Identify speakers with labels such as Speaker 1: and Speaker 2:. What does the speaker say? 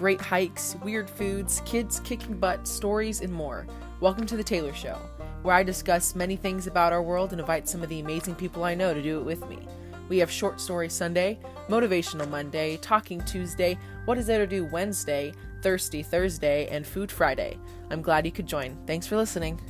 Speaker 1: great hikes, weird foods, kids kicking butt, stories, and more. Welcome to The Taylor Show, where I discuss many things about our world and invite some of the amazing people I know to do it with me. We have Short Story Sunday, Motivational Monday, Talking Tuesday, What Is There to Do Wednesday, Thirsty Thursday, and Food Friday. I'm glad you could join. Thanks for listening.